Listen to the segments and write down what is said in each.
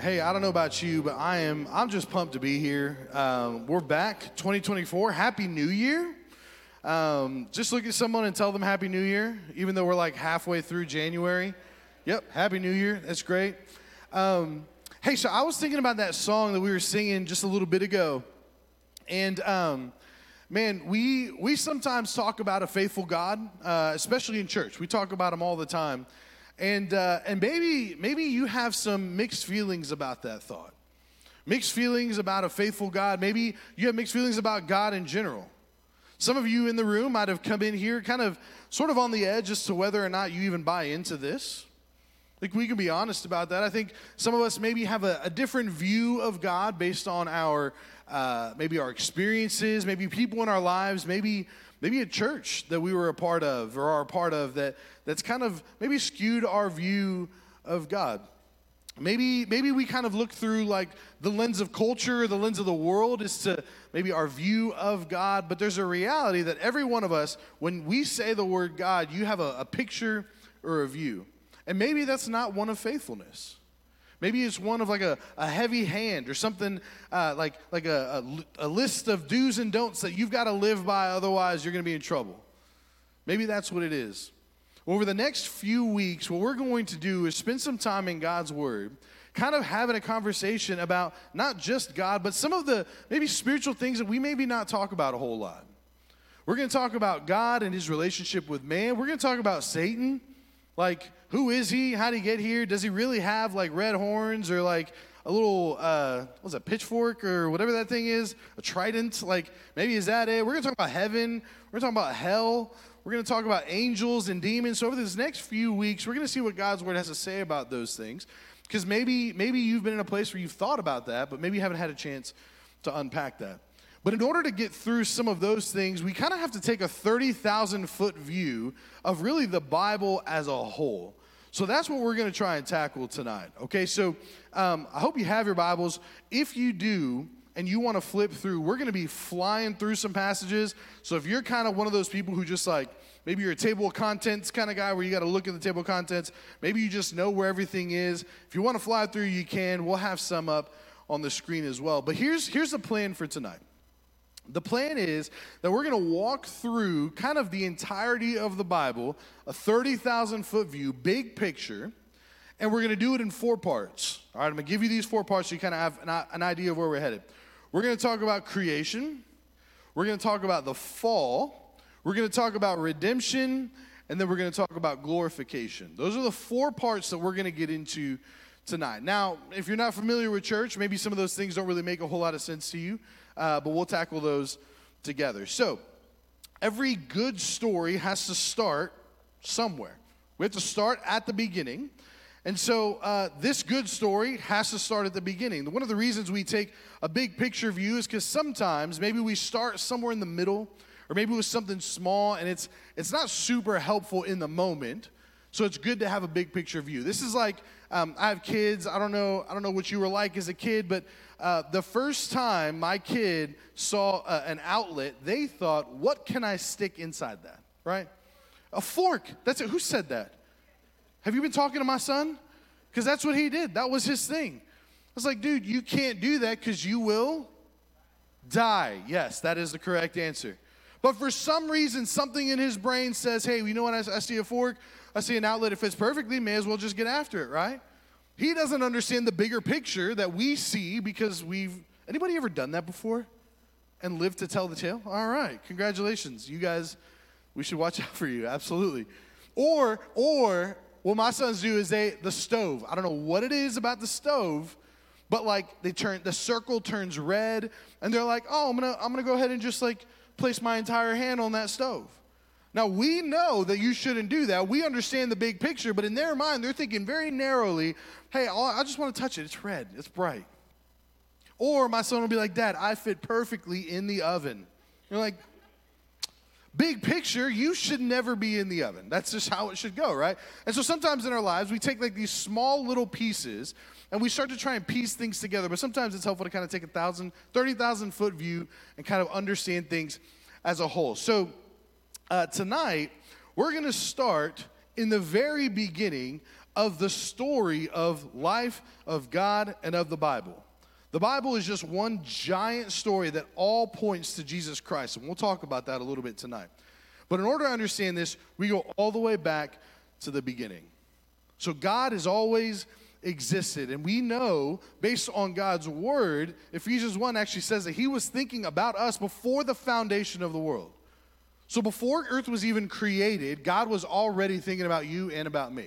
Hey, I don't know about you, but I am. I'm just pumped to be here. Um, we're back, 2024. Happy New Year! Um, just look at someone and tell them Happy New Year, even though we're like halfway through January. Yep, Happy New Year. That's great. Um, hey, so I was thinking about that song that we were singing just a little bit ago, and um, man, we we sometimes talk about a faithful God, uh, especially in church. We talk about him all the time. And, uh, and maybe, maybe you have some mixed feelings about that thought. Mixed feelings about a faithful God. Maybe you have mixed feelings about God in general. Some of you in the room might have come in here kind of sort of on the edge as to whether or not you even buy into this. Like we can be honest about that. I think some of us maybe have a, a different view of God based on our uh, maybe our experiences, maybe people in our lives, maybe maybe a church that we were a part of or are a part of that that's kind of maybe skewed our view of God. Maybe, maybe we kind of look through like the lens of culture, the lens of the world is to maybe our view of God, but there's a reality that every one of us, when we say the word God, you have a, a picture or a view. And maybe that's not one of faithfulness. Maybe it's one of like a, a heavy hand or something uh, like, like a, a, a list of do's and don'ts that you've got to live by, otherwise, you're going to be in trouble. Maybe that's what it is. Over the next few weeks, what we're going to do is spend some time in God's Word, kind of having a conversation about not just God, but some of the maybe spiritual things that we maybe not talk about a whole lot. We're going to talk about God and his relationship with man. We're going to talk about Satan. Like, who is he? How did he get here? Does he really have like red horns or like a little, uh, what's a pitchfork or whatever that thing is? A trident? Like, maybe is that it? We're to talk about heaven. We're to talk about hell. We're to talk about angels and demons. So over this next few weeks, we're to see what God's word has to say about those things. Because maybe, maybe you've been in a place where you've thought about that, but maybe you haven't had a chance to unpack that. But in order to get through some of those things, we kind of have to take a 30,000 foot view of really the Bible as a whole. So that's what we're going to try and tackle tonight. Okay, so um, I hope you have your Bibles. If you do, and you want to flip through, we're going to be flying through some passages. So if you're kind of one of those people who just like, maybe you're a table of contents kind of guy where you got to look at the table of contents, maybe you just know where everything is. If you want to fly through, you can. We'll have some up on the screen as well. But here's, here's the plan for tonight. The plan is that we're going to walk through kind of the entirety of the Bible, a 30,000 foot view, big picture, and we're going to do it in four parts. All right, I'm going to give you these four parts so you kind of have an, an idea of where we're headed. We're going to talk about creation, we're going to talk about the fall, we're going to talk about redemption, and then we're going to talk about glorification. Those are the four parts that we're going to get into tonight. Now, if you're not familiar with church, maybe some of those things don't really make a whole lot of sense to you uh, but we'll tackle those together. So, every good story has to start somewhere. We have to start at the beginning. And so, uh, this good story has to start at the beginning. One of the reasons we take a big picture view is because sometimes maybe we start somewhere in the middle, or maybe with something small, and it's it's not super helpful in the moment. So it's good to have a big picture view. This is like um, I have kids. I don't know. I don't know what you were like as a kid, but uh, the first time my kid saw uh, an outlet, they thought, "What can I stick inside that?" Right? A fork. That's it. Who said that? Have you been talking to my son? Because that's what he did. That was his thing. I was like, dude, you can't do that because you will die. Yes, that is the correct answer. But for some reason, something in his brain says, hey, you know what? I, I see a fork. I see an outlet, it fits perfectly, may as well just get after it, right? He doesn't understand the bigger picture that we see because we've. Anybody ever done that before and lived to tell the tale? All right, congratulations. You guys, we should watch out for you, absolutely. Or, or, what my sons do is they, the stove, I don't know what it is about the stove, but like they turn, the circle turns red and they're like, oh, I'm gonna, I'm gonna go ahead and just like place my entire hand on that stove. Now, we know that you shouldn't do that. We understand the big picture, but in their mind, they're thinking very narrowly hey, I just want to touch it. It's red, it's bright. Or my son will be like, Dad, I fit perfectly in the oven. You're like, big picture, you should never be in the oven. That's just how it should go, right? And so sometimes in our lives, we take like these small little pieces and we start to try and piece things together. But sometimes it's helpful to kind of take a thousand, 30,000 foot view and kind of understand things as a whole. So uh, tonight, we're going to start in the very beginning of the story of life, of God, and of the Bible. The Bible is just one giant story that all points to Jesus Christ, and we'll talk about that a little bit tonight. But in order to understand this, we go all the way back to the beginning. So God has always existed, and we know based on God's word, Ephesians 1 actually says that He was thinking about us before the foundation of the world. So before earth was even created, God was already thinking about you and about me.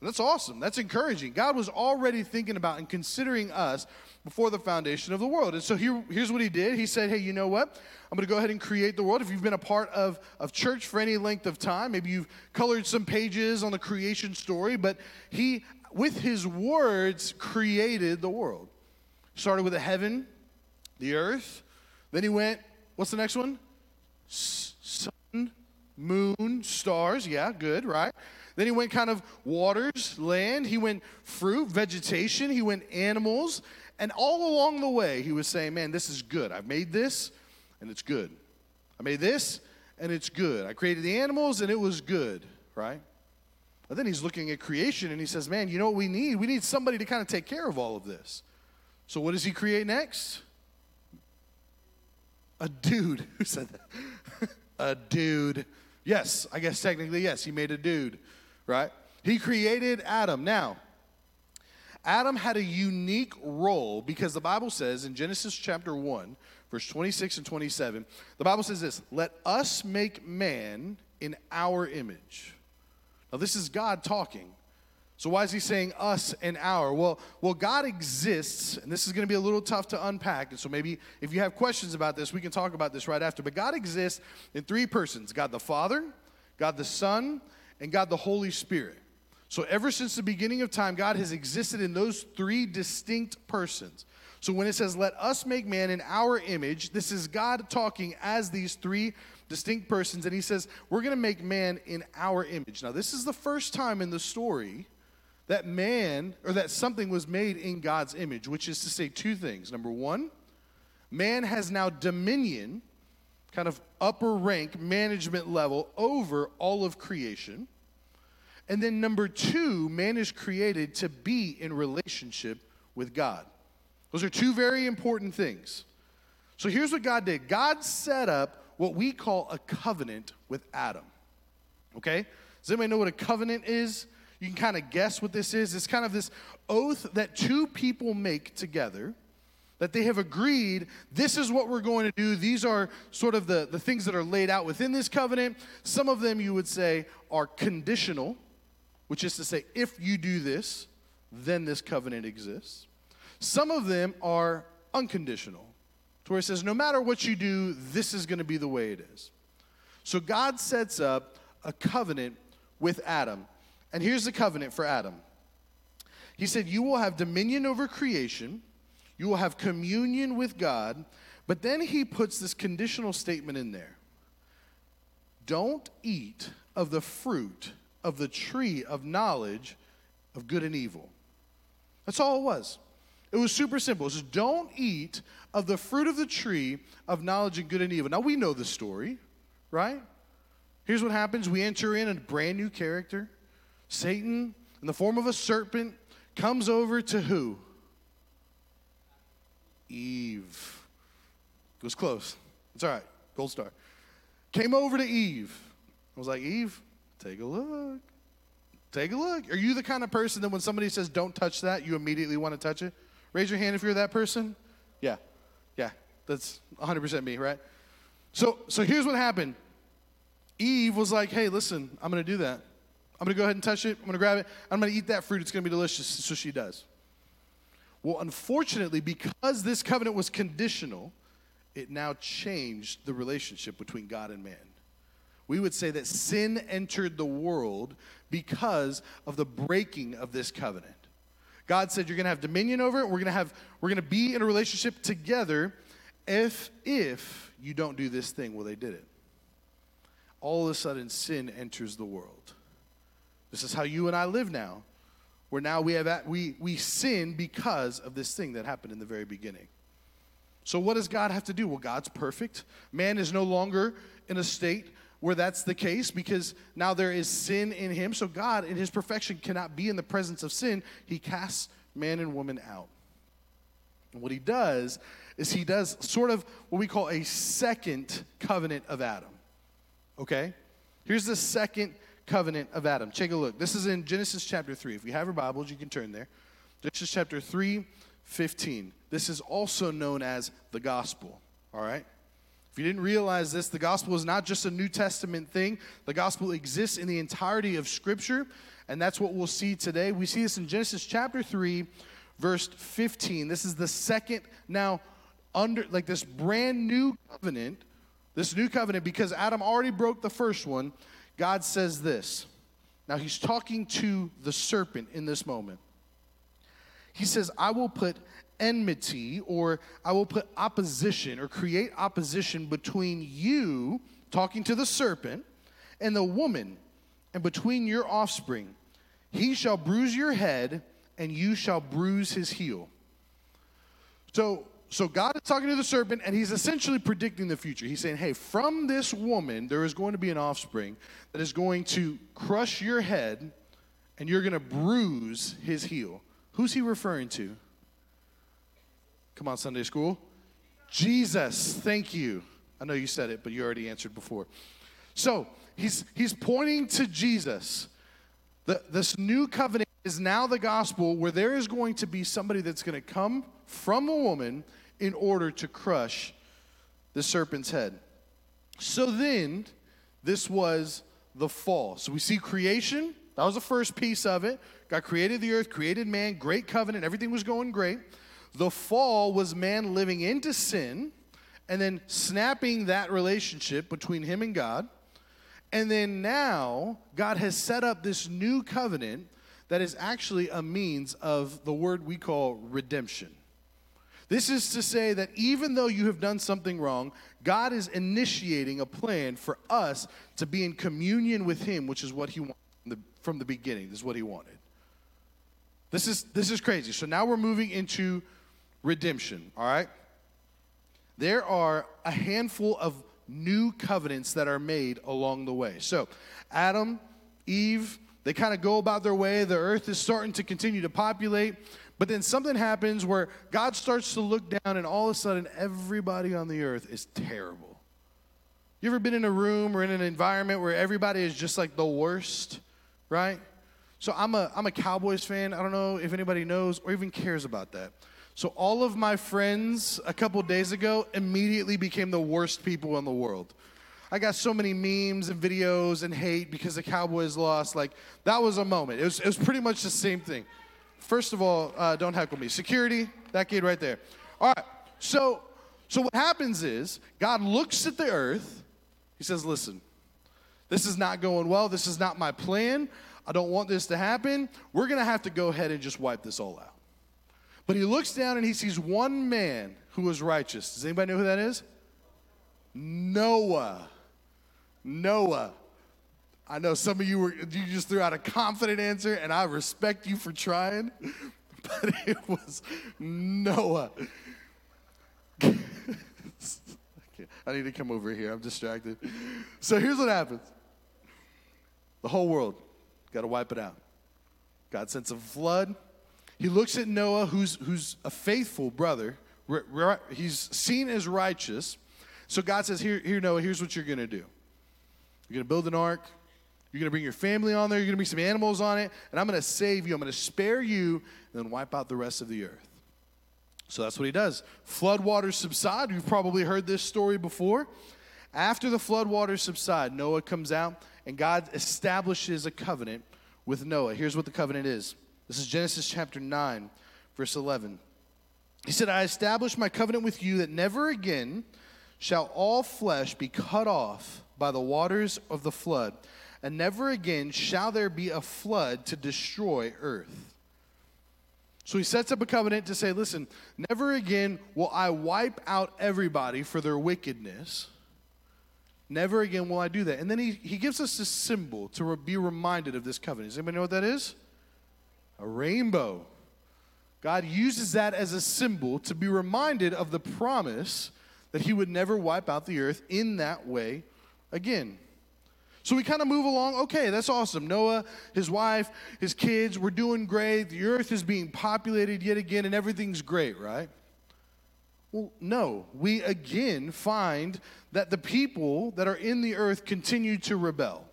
That's awesome. That's encouraging. God was already thinking about and considering us before the foundation of the world. And so here, here's what he did. He said, Hey, you know what? I'm going to go ahead and create the world. If you've been a part of, of church for any length of time, maybe you've colored some pages on the creation story, but he, with his words, created the world. Started with the heaven, the earth. Then he went, what's the next one? Sun, moon, stars. Yeah, good, right? Then he went kind of waters, land. He went fruit, vegetation. He went animals. And all along the way, he was saying, Man, this is good. I've made this, and it's good. I made this, and it's good. I created the animals, and it was good, right? But then he's looking at creation, and he says, Man, you know what we need? We need somebody to kind of take care of all of this. So what does he create next? A dude. Who said that? a dude. Yes, I guess technically, yes, he made a dude, right? He created Adam. Now, Adam had a unique role because the Bible says in Genesis chapter 1, verse 26 and 27, the Bible says this Let us make man in our image. Now, this is God talking. So, why is he saying us and our? Well, well, God exists, and this is going to be a little tough to unpack. And so, maybe if you have questions about this, we can talk about this right after. But God exists in three persons God the Father, God the Son, and God the Holy Spirit. So, ever since the beginning of time, God has existed in those three distinct persons. So, when it says, let us make man in our image, this is God talking as these three distinct persons. And he says, we're going to make man in our image. Now, this is the first time in the story that man or that something was made in God's image, which is to say two things. Number one, man has now dominion, kind of upper rank management level over all of creation. And then number two, man is created to be in relationship with God. Those are two very important things. So here's what God did God set up what we call a covenant with Adam. Okay? Does anybody know what a covenant is? You can kind of guess what this is. It's kind of this oath that two people make together that they have agreed this is what we're going to do. These are sort of the, the things that are laid out within this covenant. Some of them you would say are conditional, which is to say, if you do this, then this covenant exists. Some of them are unconditional, to where it says, no matter what you do, this is going to be the way it is. So God sets up a covenant with Adam. And here's the covenant for Adam He said, You will have dominion over creation, you will have communion with God, but then he puts this conditional statement in there Don't eat of the fruit of the tree of knowledge of good and evil. That's all it was. It was super simple. It was don't eat of the fruit of the tree of knowledge of good and evil. Now we know the story, right? Here's what happens we enter in a brand new character. Satan, in the form of a serpent, comes over to who? Eve. It was close. It's all right. Gold star. Came over to Eve. I was like, Eve, Take a look. Take a look. Are you the kind of person that when somebody says don't touch that, you immediately want to touch it? Raise your hand if you're that person. Yeah. Yeah. That's 100% me, right? So so here's what happened. Eve was like, "Hey, listen, I'm going to do that. I'm going to go ahead and touch it. I'm going to grab it. I'm going to eat that fruit. It's going to be delicious." So she does. Well, unfortunately, because this covenant was conditional, it now changed the relationship between God and man we would say that sin entered the world because of the breaking of this covenant. God said, You're going to have dominion over it. We're going to have, we're going to be in a relationship together if, if you don't do this thing. Well, they did it. All of a sudden, sin enters the world. This is how you and I live now, where now we, have, we, we sin because of this thing that happened in the very beginning. So, what does God have to do? Well, God's perfect. Man is no longer in a state where that's the case because now there is sin in him. So God, in his perfection, cannot be in the presence of sin. He casts man and woman out. And what he does is he does sort of what we call a second covenant of Adam. Okay? Here's the second covenant of Adam. Take a look. This is in Genesis chapter 3. If you have your Bibles, you can turn there. Genesis chapter 3, 15. This is also known as the gospel. All right? If you didn't realize this, the gospel is not just a New Testament thing, the gospel exists in the entirety of Scripture, and that's what we'll see today. We see this in Genesis chapter 3, verse 15. This is the second now under like this brand new covenant, this new covenant, because Adam already broke the first one. God says this. Now he's talking to the serpent in this moment. He says, I will put enmity or I will put opposition or create opposition between you, talking to the serpent, and the woman, and between your offspring. He shall bruise your head, and you shall bruise his heel. So, so God is talking to the serpent, and he's essentially predicting the future. He's saying, Hey, from this woman, there is going to be an offspring that is going to crush your head, and you're going to bruise his heel. Who's he referring to? Come on, Sunday school. Jesus, thank you. I know you said it, but you already answered before. So he's he's pointing to Jesus. The, this new covenant is now the gospel where there is going to be somebody that's going to come from a woman in order to crush the serpent's head. So then, this was the fall. So we see creation. That was the first piece of it. God created the earth, created man, great covenant, everything was going great. The fall was man living into sin and then snapping that relationship between him and God. And then now, God has set up this new covenant that is actually a means of the word we call redemption. This is to say that even though you have done something wrong, God is initiating a plan for us to be in communion with Him, which is what He wanted from the beginning. This is what He wanted. This is, this is crazy. So now we're moving into redemption, all right? There are a handful of new covenants that are made along the way. So, Adam, Eve, they kind of go about their way. The earth is starting to continue to populate. But then something happens where God starts to look down, and all of a sudden, everybody on the earth is terrible. You ever been in a room or in an environment where everybody is just like the worst, right? So I'm a, I'm a Cowboys fan. I don't know if anybody knows or even cares about that. So all of my friends a couple days ago immediately became the worst people in the world. I got so many memes and videos and hate because the Cowboys lost. Like that was a moment. It was, it was pretty much the same thing. First of all, uh, don't heckle me. Security, that kid right there. All right. So, so what happens is God looks at the earth. He says, "Listen, this is not going well. This is not my plan. I don't want this to happen. We're gonna have to go ahead and just wipe this all out." But he looks down and he sees one man who was righteous. Does anybody know who that is? Noah. Noah. I know some of you were you just threw out a confident answer, and I respect you for trying, but it was Noah. I need to come over here. I'm distracted. So here's what happens. The whole world got to wipe it out. God sends a flood he looks at Noah, who's, who's a faithful brother. He's seen as righteous. So God says, Here, here Noah, here's what you're going to do. You're going to build an ark. You're going to bring your family on there. You're going to bring some animals on it. And I'm going to save you. I'm going to spare you and then wipe out the rest of the earth. So that's what he does. Flood waters subside. You've probably heard this story before. After the flood waters subside, Noah comes out and God establishes a covenant with Noah. Here's what the covenant is this is Genesis chapter 9, verse 11. He said, I establish my covenant with you that never again shall all flesh be cut off by the waters of the flood, and never again shall there be a flood to destroy earth. So he sets up a covenant to say, listen, never again will I wipe out everybody for their wickedness. Never again will I do that. And then he, he gives us this symbol to re- be reminded of this covenant. Does anybody know what that is? a rainbow. God uses that as a symbol to be reminded of the promise that He would never wipe out the earth in that way again. So we kind of move along. Okay, that's awesome. Noah, his wife, his kids, we're doing great. The earth is being populated yet again, and everything's great, right? Well, no. We again find that the people that are in the earth continue to rebel.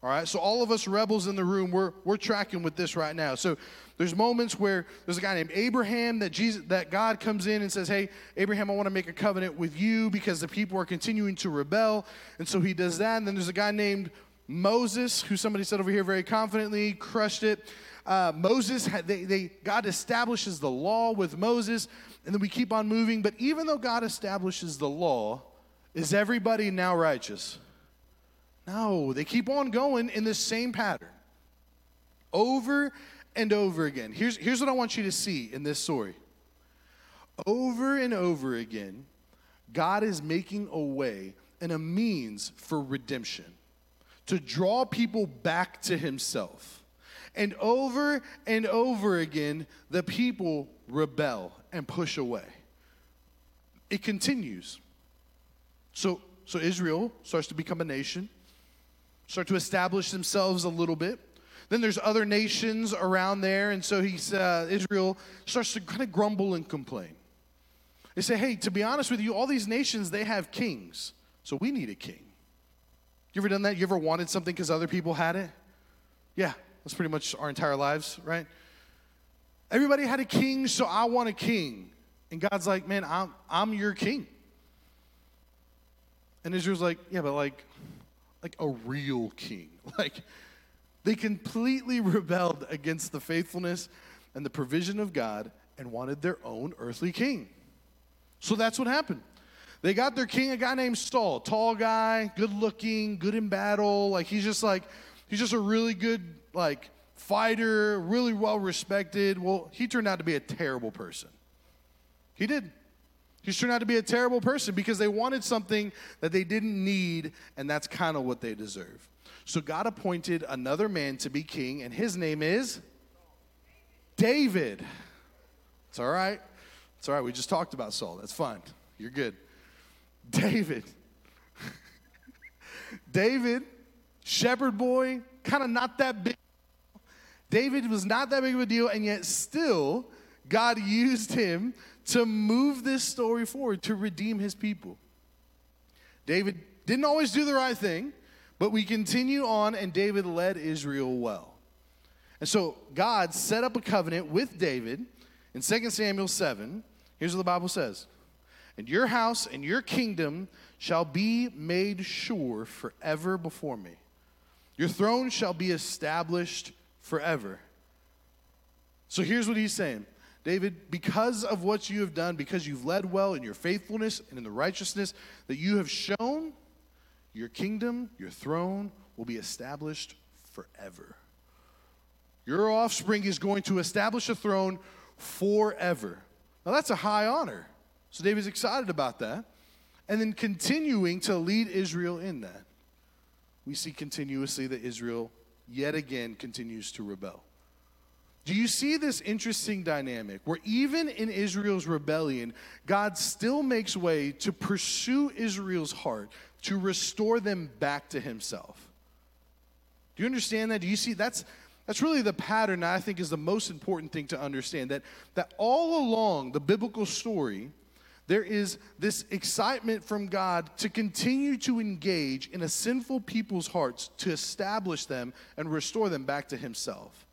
All right, so all of us rebels in the room, we're, we're tracking with this right now. So there's moments where there's a guy named Abraham that Jesus that God comes in and says, Hey, Abraham, I want to make a covenant with you because the people are continuing to rebel. And so he does that. And then there's a guy named Moses, who somebody said over here very confidently, crushed it. Uh, Moses, they, they, God establishes the law with Moses, and then we keep on moving. But even though God establishes the law, is everybody now righteous? No, they keep on going in the same pattern over and over again. Here's, here's what I want you to see in this story over and over again, God is making a way and a means for redemption to draw people back to Himself. And over and over again, the people rebel and push away. It continues. So, so Israel starts to become a nation start to establish themselves a little bit. Then there's other nations around there, and so he's, uh, Israel starts to kind of grumble and complain. They say, hey, to be honest with you, all these nations, they have kings, so we need a king. You ever done that? You ever wanted something because other people had it? Yeah, that's pretty much our entire lives, right? Everybody had a king, so I want a king. And God's like, man, I'm, I'm your king. And Israel's like, yeah, but like, like a real king. Like they completely rebelled against the faithfulness and the provision of God and wanted their own earthly king. So that's what happened. They got their king, a guy named Saul, tall guy, good looking, good in battle. Like he's just like, he's just a really good, like, fighter, really well respected. Well, he turned out to be a terrible person. He did. He's turned out to be a terrible person because they wanted something that they didn't need, and that's kind of what they deserve. So God appointed another man to be king, and his name is David. It's all right. It's all right. We just talked about Saul. That's fine. You're good. David. David, shepherd boy, kind of not that big. David was not that big of a deal, and yet still, God used him to move this story forward, to redeem his people. David didn't always do the right thing, but we continue on, and David led Israel well. And so God set up a covenant with David in 2 Samuel 7. Here's what the Bible says And your house and your kingdom shall be made sure forever before me. Your throne shall be established forever. So here's what he's saying David, because of what you have done, because you've led well in your faithfulness and in the righteousness that you have shown, your kingdom, your throne will be established forever. Your offspring is going to establish a throne forever. Now, that's a high honor. So, David's excited about that. And then continuing to lead Israel in that. We see continuously that Israel yet again continues to rebel. Do you see this interesting dynamic where even in Israel's rebellion, God still makes way to pursue Israel's heart, to restore them back to himself? Do you understand that? Do you see that's that's really the pattern I think is the most important thing to understand that that all along the biblical story there is this excitement from God to continue to engage in a sinful people's hearts to establish them and restore them back to himself.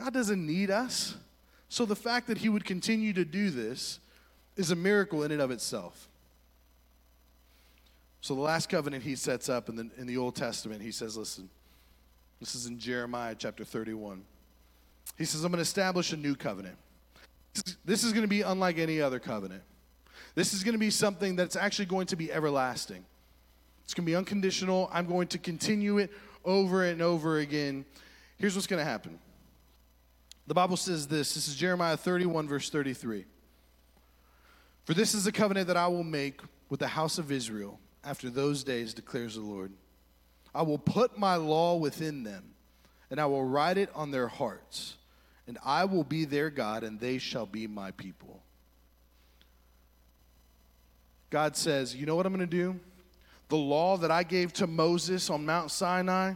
God doesn't need us. So the fact that he would continue to do this is a miracle in and of itself. So the last covenant he sets up in the, in the Old Testament, he says, listen, this is in Jeremiah chapter 31. He says, I'm going to establish a new covenant. This is going to be unlike any other covenant. This is going to be something that's actually going to be everlasting. It's going to be unconditional. I'm going to continue it over and over again. Here's what's going to happen the Bible says this this is Jeremiah 31, verse 33. For this is the covenant that I will make with the house of Israel after those days, declares the Lord. I will put my law within them, and I will write it on their hearts, and I will be their God, and they shall be my people. God says, You know what I'm going to do? the law that I gave to Moses on Mount Sinai,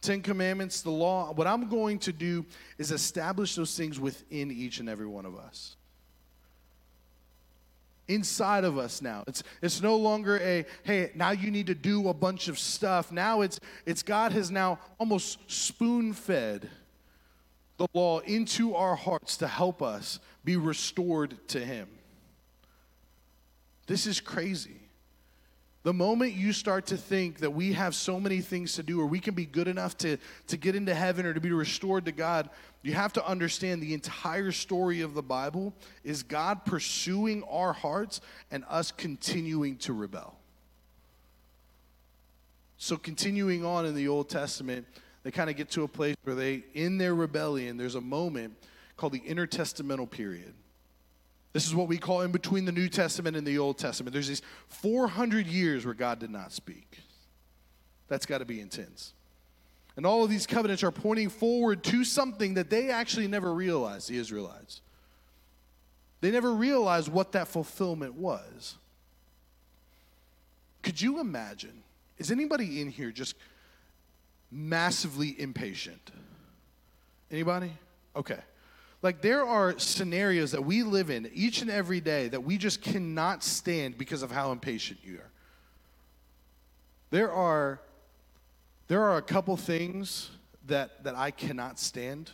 Ten Commandments, the law, what I'm going to do is establish those things within each and every one of us. Inside of us now. It's, it's no longer a, hey, now you need to do a bunch of stuff. Now it's, it's God has now almost spoon fed the law into our hearts to help us be restored to Him. This is crazy. The moment you start to think that we have so many things to do or we can be good enough to, to get into heaven or to be restored to God, you have to understand the entire story of the Bible is God pursuing our hearts and us continuing to rebel. So, continuing on in the Old Testament, they kind of get to a place where they, in their rebellion, there's a moment called the intertestamental period. This is what we call in between the New Testament and the Old Testament. There's these 400 years where God did not speak. That's got to be intense. And all of these covenants are pointing forward to something that they actually never realized, the Israelites. They never realized what that fulfillment was. Could you imagine? Is anybody in here just massively impatient? Anybody? Okay. Like, there are scenarios that we live in each and every day that we just cannot stand because of how impatient you are. There are, there are a couple things that, that I cannot stand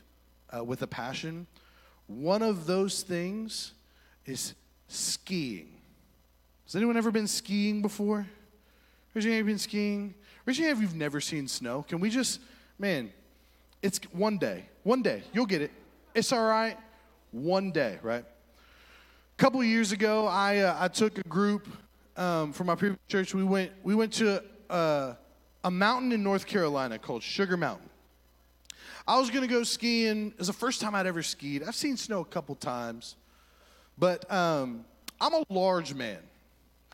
uh, with a passion. One of those things is skiing. Has anyone ever been skiing before? Raise your hand you've been skiing. Raise your hand if you've never seen snow. Can we just, man, it's one day. One day. You'll get it. It's all right. One day, right? A couple years ago, I, uh, I took a group um, from my previous church. We went, we went to uh, a mountain in North Carolina called Sugar Mountain. I was going to go skiing. It was the first time I'd ever skied. I've seen snow a couple times, but um, I'm a large man.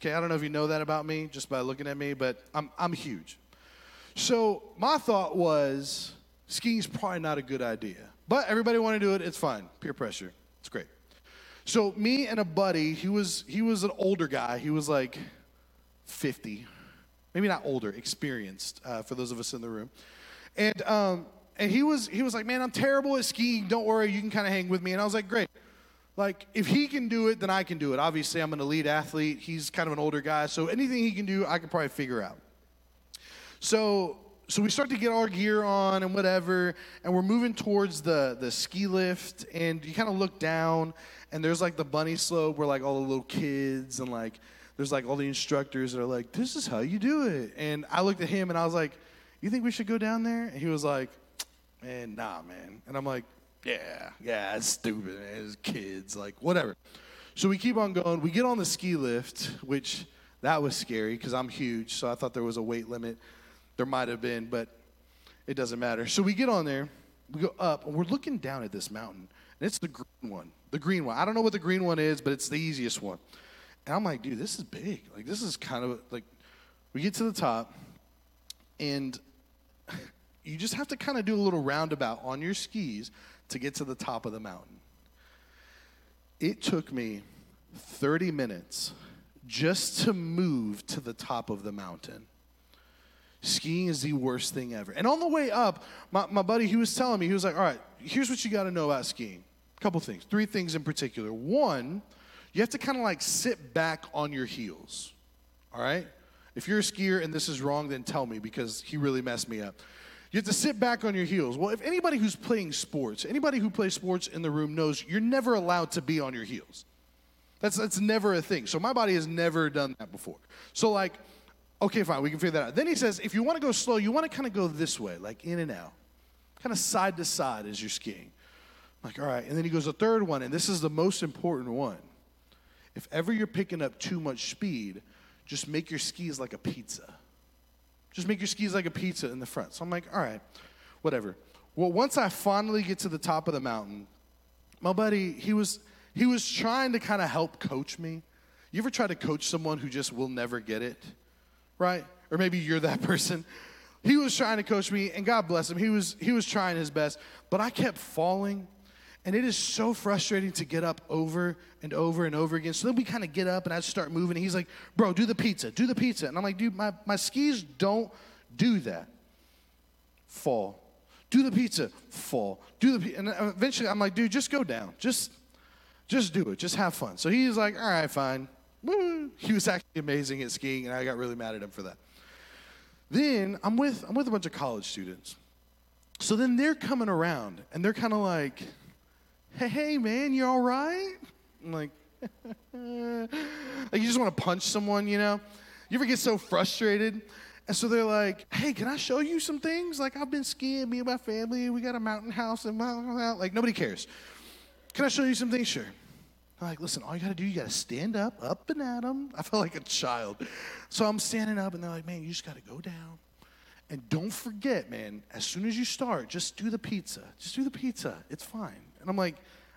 Okay, I don't know if you know that about me just by looking at me, but I'm, I'm huge. So my thought was skiing's probably not a good idea. But everybody want to do it. It's fine. Peer pressure. It's great. So me and a buddy, he was he was an older guy. He was like 50, maybe not older, experienced. Uh, for those of us in the room, and um, and he was he was like, man, I'm terrible at skiing. Don't worry, you can kind of hang with me. And I was like, great. Like if he can do it, then I can do it. Obviously, I'm an elite athlete. He's kind of an older guy, so anything he can do, I can probably figure out. So so we start to get our gear on and whatever, and we're moving towards the, the ski lift, and you kind of look down, and there's like the bunny slope where like all the little kids and like there's like all the instructors that are like, this is how you do it. And I looked at him and I was like, you think we should go down there? And he was like, man, nah, man. And I'm like, yeah, yeah, it's stupid, man. It's kids, like whatever. So we keep on going. We get on the ski lift, which that was scary because I'm huge, so I thought there was a weight limit. There might have been, but it doesn't matter. So we get on there, we go up, and we're looking down at this mountain. And it's the green one. The green one. I don't know what the green one is, but it's the easiest one. And I'm like, dude, this is big. Like, this is kind of like, we get to the top, and you just have to kind of do a little roundabout on your skis to get to the top of the mountain. It took me 30 minutes just to move to the top of the mountain. Skiing is the worst thing ever. And on the way up, my, my buddy, he was telling me, he was like, all right, here's what you got to know about skiing. A couple things, three things in particular. One, you have to kind of like sit back on your heels, all right? If you're a skier and this is wrong, then tell me because he really messed me up. You have to sit back on your heels. Well, if anybody who's playing sports, anybody who plays sports in the room knows you're never allowed to be on your heels. That's, that's never a thing. So my body has never done that before. So, like, Okay, fine, we can figure that out. Then he says, if you want to go slow, you want to kind of go this way, like in and out, kind of side to side as you're skiing. I'm like, all right. And then he goes, the third one, and this is the most important one. If ever you're picking up too much speed, just make your skis like a pizza. Just make your skis like a pizza in the front. So I'm like, all right, whatever. Well, once I finally get to the top of the mountain, my buddy, he was he was trying to kind of help coach me. You ever try to coach someone who just will never get it? Right? Or maybe you're that person. He was trying to coach me, and God bless him. He was he was trying his best, but I kept falling, And it is so frustrating to get up over and over and over again. So then we kind of get up and I start moving. And he's like, bro, do the pizza, do the pizza. And I'm like, dude, my, my skis don't do that. Fall. Do the pizza, fall. Do the pizza. And eventually I'm like, dude, just go down. Just, just do it. Just have fun. So he's like, all right, fine. He was actually amazing at skiing, and I got really mad at him for that. Then I'm with, I'm with a bunch of college students. So then they're coming around and they're kind of like, hey, hey, man, you all right? I'm like, like you just want to punch someone, you know? You ever get so frustrated? And so they're like, hey, can I show you some things? Like, I've been skiing, me and my family, we got a mountain house, and blah, blah, blah. like, nobody cares. Can I show you some things? Sure. I'm like, listen, all you got to do, you got to stand up, up and at them. I felt like a child. So I'm standing up, and they're like, man, you just got to go down. And don't forget, man, as soon as you start, just do the pizza. Just do the pizza. It's fine. And I'm like,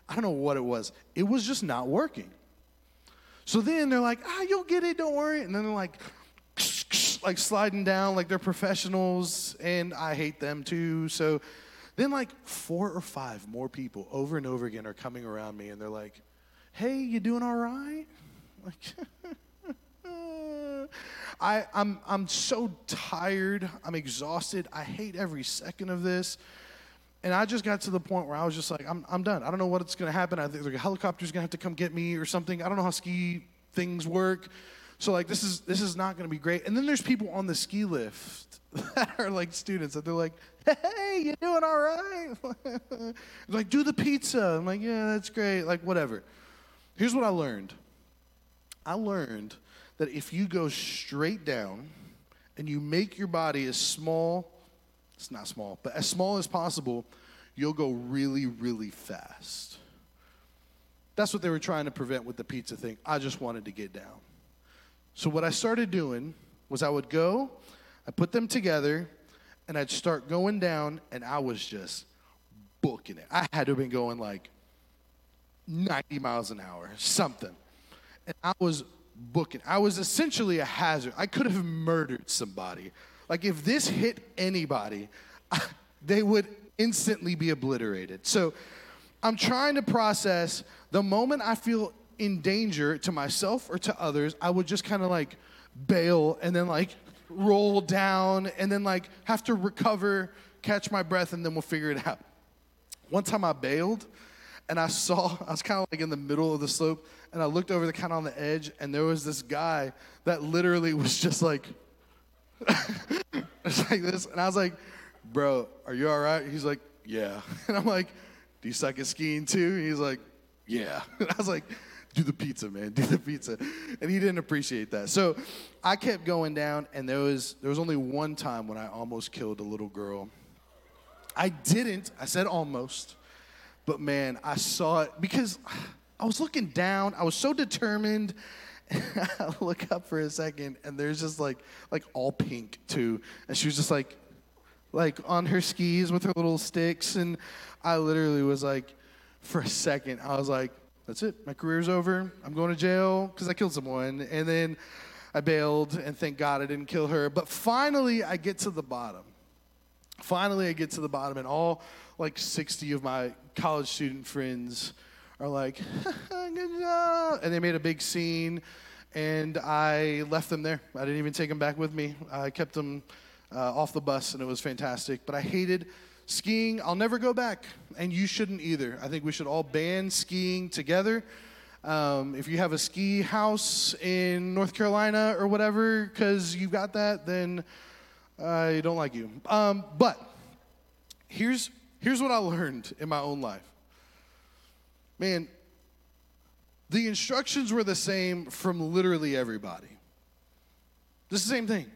I don't know what it was. It was just not working. So then they're like, ah, you'll get it, don't worry. And then they're like, like sliding down like they're professionals, and I hate them too. So then, like, four or five more people over and over again are coming around me, and they're like, hey, you doing all right? Like, I, I'm, I'm so tired. I'm exhausted. I hate every second of this. And I just got to the point where I was just like, I'm, I'm done. I don't know what's going to happen. I think the helicopter's going to have to come get me or something. I don't know how ski things work. So like this is this is not going to be great. And then there's people on the ski lift that are like students that they're like, "Hey, you doing all right?" like, "Do the pizza." I'm like, "Yeah, that's great." Like whatever. Here's what I learned. I learned that if you go straight down and you make your body as small, it's not small, but as small as possible, you'll go really, really fast. That's what they were trying to prevent with the pizza thing. I just wanted to get down. So what I started doing was I would go, I put them together, and I'd start going down, and I was just booking it. I had to have been going like 90 miles an hour, something. And I was booking. I was essentially a hazard. I could have murdered somebody. Like if this hit anybody, they would instantly be obliterated. So I'm trying to process the moment I feel in danger to myself or to others, I would just kind of like bail and then like roll down and then like have to recover, catch my breath, and then we'll figure it out. One time I bailed and I saw, I was kind of like in the middle of the slope and I looked over the kind of on the edge and there was this guy that literally was just like, it's like this. And I was like, bro, are you all right? He's like, yeah. And I'm like, do you suck at skiing too? He's like, yeah. And I was like, do the pizza, man, do the pizza. And he didn't appreciate that. So I kept going down, and there was there was only one time when I almost killed a little girl. I didn't. I said almost, but man, I saw it because I was looking down. I was so determined. I look up for a second, and there's just like like all pink too, and she was just like like on her skis with her little sticks, and I literally was like, for a second, I was like, that's it. My career's over. I'm going to jail because I killed someone. And then I bailed, and thank God I didn't kill her. But finally, I get to the bottom. Finally, I get to the bottom, and all like 60 of my college student friends are like, good job. And they made a big scene, and I left them there. I didn't even take them back with me. I kept them uh, off the bus, and it was fantastic. But I hated skiing, I'll never go back, and you shouldn't either. I think we should all ban skiing together. Um, if you have a ski house in North Carolina or whatever, because you've got that, then I don't like you. Um, but here's here's what I learned in my own life. Man, the instructions were the same from literally everybody. It's the same thing.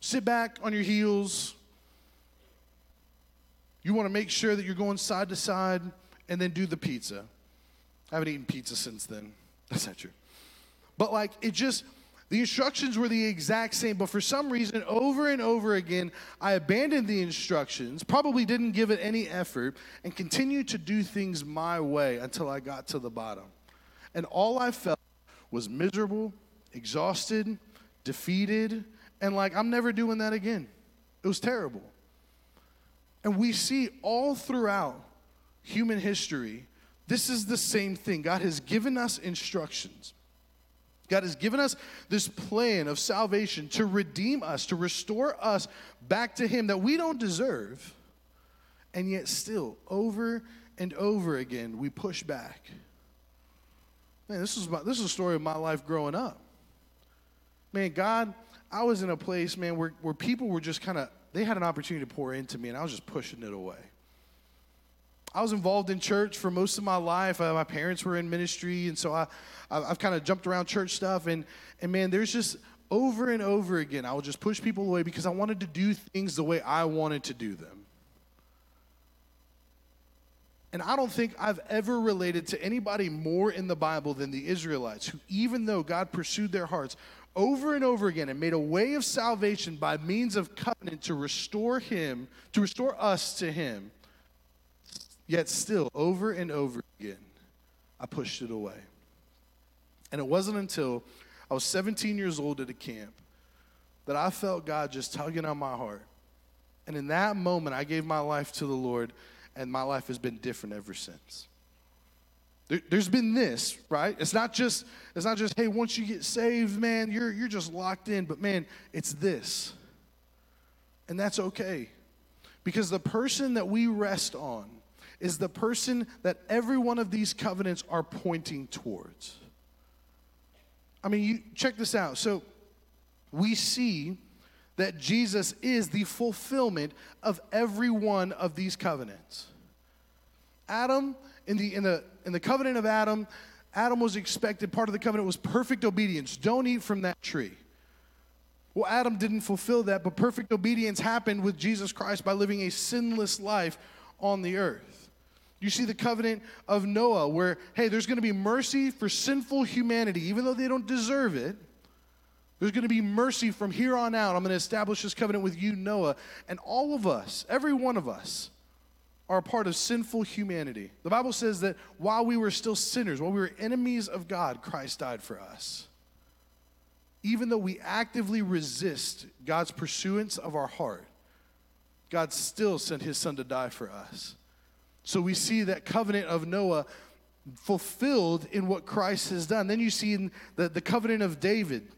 Sit back on your heels, you want to make sure that you're going side to side and then do the pizza. I haven't eaten pizza since then. That's not true. But like, it just, the instructions were the exact same, but for some reason, over and over again, I abandoned the instructions, probably didn't give it any effort, and continued to do things my way until I got to the bottom. And all I felt was miserable, exhausted, defeated, and like, I'm never doing that again. It was terrible. And we see all throughout human history This is the same thing. God has given us instructions. God has given us this plan of salvation to redeem us, to restore us back to Him that we don't deserve. And yet, still, over and over again, we push back. Man, this is, my, this is a story of my life growing up. Man, God, I was in a place, man, where, where people were just kind of, they had an opportunity to pour into me, and I was just pushing it away. I was involved in church for most of my life. Uh, my parents were in ministry, and so I, I, have kind of jumped around church stuff. And, and man, there's just over and over again, I would just push people away because I wanted to do things the way I wanted to do them. And I don't think I've ever related to anybody more in the Bible than the Israelites, who, even though God pursued their hearts over and over again and made a way of salvation by means of covenant to restore Him, to restore us to Him, yet still, over and over again, I pushed it away. And it wasn't until I was 17 years old at a camp that I felt God just tugging on my heart. And in that moment, I gave my life to the Lord and my life has been different ever since. There, has been this, right? It's not just it's not just hey, once you get saved, man, you're you're just locked in, but man, it's this. And that's okay. Because the person that we rest on is the person that every one of these covenants are pointing towards. I mean, you check this out. So we see that Jesus is the fulfillment of every one of these covenants. Adam, in the, in the, in the covenant of Adam, Adam was expected, part of the covenant was perfect obedience. Don't eat from that tree. Well, Adam didn't fulfill that, but perfect obedience happened with Jesus Christ by living a sinless life on the earth. You see the covenant of Noah, where, hey, there's going to be mercy for sinful humanity, even though they don't deserve it. There's going to be mercy from here on out. I'm going to establish this covenant with you, Noah. And all of us, every one of us, are a part of sinful humanity. The Bible says that while we were still sinners, while we were enemies of God, Christ died for us. Even though we actively resist God's pursuance of our heart, God still sent his son to die for us. So we see that covenant of Noah fulfilled in what Christ has done. Then you see in the, the covenant of David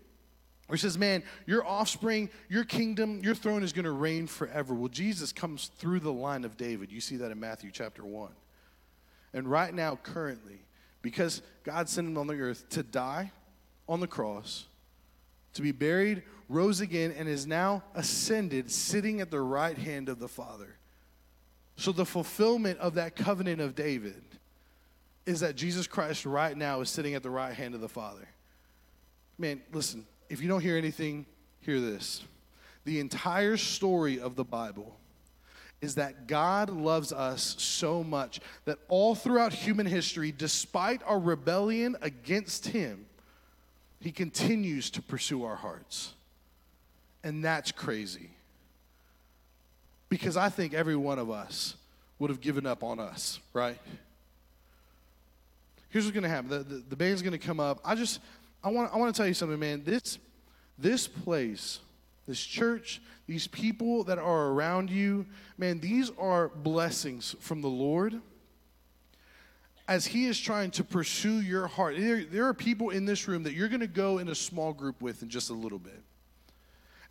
where he says, Man, your offspring, your kingdom, your throne is going to reign forever. Well, Jesus comes through the line of David. You see that in Matthew chapter 1. And right now, currently, because God sent him on the earth to die on the cross, to be buried, rose again, and is now ascended, sitting at the right hand of the Father. So, the fulfillment of that covenant of David is that Jesus Christ right now is sitting at the right hand of the Father. Man, listen, if you don't hear anything, hear this. The entire story of the Bible is that God loves us so much that all throughout human history, despite our rebellion against Him, He continues to pursue our hearts. And that's crazy. Because I think every one of us would have given up on us, right? Here's what's going to happen the, the, the band's going to come up. I just, I want, I want to tell you something, man. This, this place, this church, these people that are around you, man, these are blessings from the Lord as He is trying to pursue your heart. There, there are people in this room that you're going to go in a small group with in just a little bit.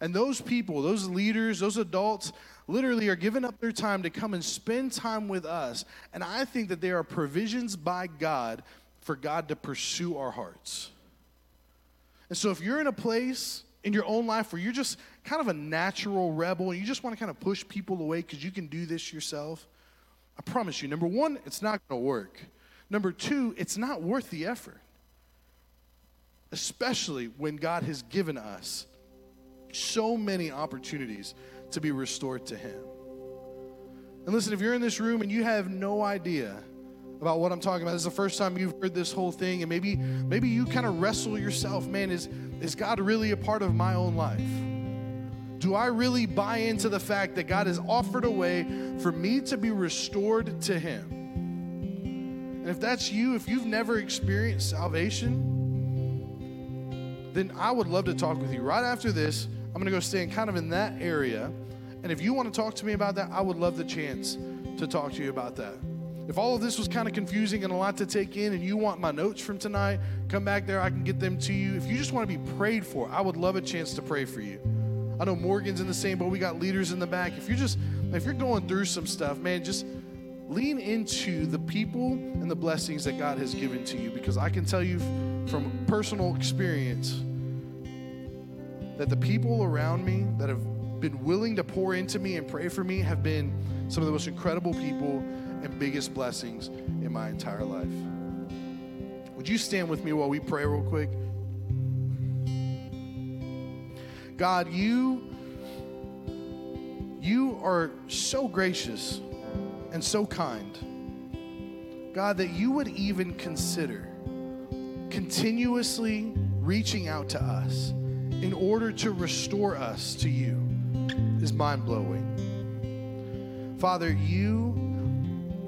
And those people, those leaders, those adults, literally are giving up their time to come and spend time with us. And I think that there are provisions by God for God to pursue our hearts. And so if you're in a place in your own life where you're just kind of a natural rebel and you just want to kind of push people away because you can do this yourself, I promise you, number one, it's not going to work. Number two, it's not worth the effort, especially when God has given us so many opportunities to be restored to Him. And listen, if you're in this room and you have no idea about what I'm talking about. This is the first time you've heard this whole thing, and maybe maybe you kind of wrestle yourself, man, is is God really a part of my own life? Do I really buy into the fact that God has offered a way for me to be restored to Him? And if that's you, if you've never experienced salvation, then I would love to talk with you. Right after this, I'm going to go stand kind of in that area. And if you want to talk to me about that, I would love the chance to talk to you about that. If all of this was kind of confusing and a lot to take in, and you want my notes from tonight, come back there. I can get them to you. If you just want to be prayed for, I would love a chance to pray for you. I know Morgan's in the same boat. We got leaders in the back. If you're just, if you're going through some stuff, man, just lean into the people and the blessings that God has given to you because I can tell you from personal experience that the people around me that have been willing to pour into me and pray for me have been some of the most incredible people and biggest blessings in my entire life. Would you stand with me while we pray, real quick? God, you you are so gracious and so kind. God, that you would even consider continuously reaching out to us in order to restore us to you is mind blowing. Father, you,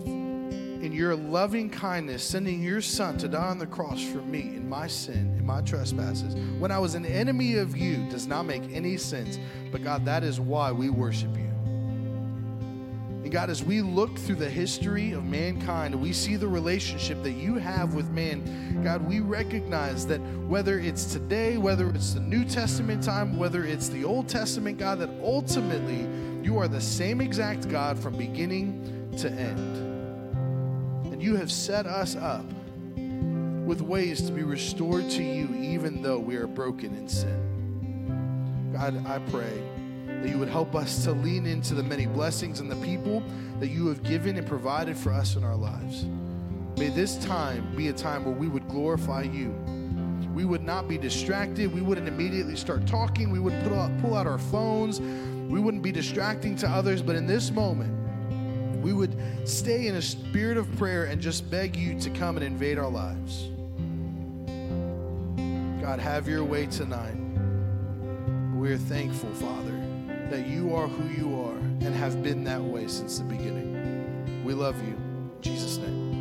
in your loving kindness, sending your son to die on the cross for me in my sin, in my trespasses, when I was an enemy of you, does not make any sense. But God, that is why we worship you. And God, as we look through the history of mankind we see the relationship that you have with man, God, we recognize that whether it's today, whether it's the New Testament time, whether it's the Old Testament, God, that ultimately you are the same exact God from beginning to end. And you have set us up with ways to be restored to you, even though we are broken in sin. God, I pray that you would help us to lean into the many blessings and the people that you have given and provided for us in our lives. May this time be a time where we would glorify you. We would not be distracted. We wouldn't immediately start talking. We would pull out, pull out our phones. We wouldn't be distracting to others. But in this moment, we would stay in a spirit of prayer and just beg you to come and invade our lives. God, have your way tonight. We're thankful, Father, that you are who you are and have been that way since the beginning. We love you. In Jesus' name.